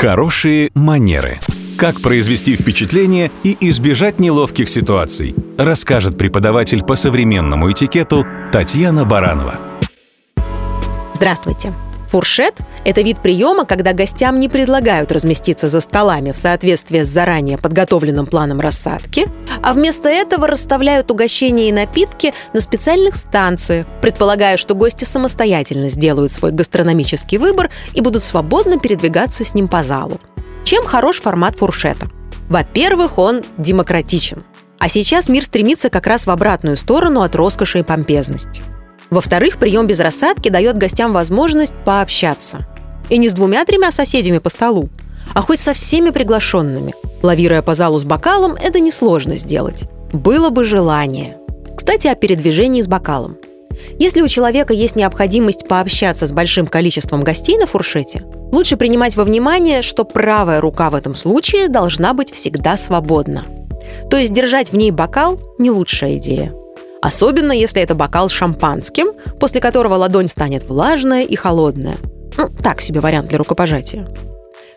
Хорошие манеры. Как произвести впечатление и избежать неловких ситуаций, расскажет преподаватель по современному этикету Татьяна Баранова. Здравствуйте. Фуршет – это вид приема, когда гостям не предлагают разместиться за столами в соответствии с заранее подготовленным планом рассадки, а вместо этого расставляют угощения и напитки на специальных станциях, предполагая, что гости самостоятельно сделают свой гастрономический выбор и будут свободно передвигаться с ним по залу. Чем хорош формат фуршета? Во-первых, он демократичен. А сейчас мир стремится как раз в обратную сторону от роскоши и помпезности – во-вторых, прием без рассадки дает гостям возможность пообщаться. И не с двумя-тремя соседями по столу, а хоть со всеми приглашенными. Лавируя по залу с бокалом, это несложно сделать. Было бы желание. Кстати, о передвижении с бокалом. Если у человека есть необходимость пообщаться с большим количеством гостей на фуршете, лучше принимать во внимание, что правая рука в этом случае должна быть всегда свободна. То есть держать в ней бокал – не лучшая идея. Особенно, если это бокал с шампанским, после которого ладонь станет влажная и холодная. Ну, так себе вариант для рукопожатия.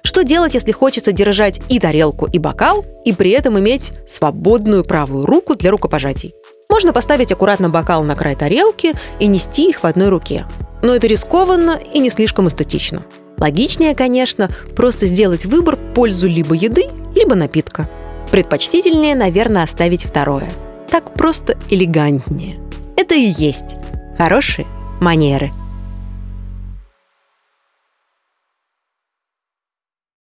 Что делать, если хочется держать и тарелку, и бокал, и при этом иметь свободную правую руку для рукопожатий? Можно поставить аккуратно бокал на край тарелки и нести их в одной руке. Но это рискованно и не слишком эстетично. Логичнее, конечно, просто сделать выбор в пользу либо еды, либо напитка. Предпочтительнее, наверное, оставить второе – так просто элегантнее. Это и есть хорошие манеры –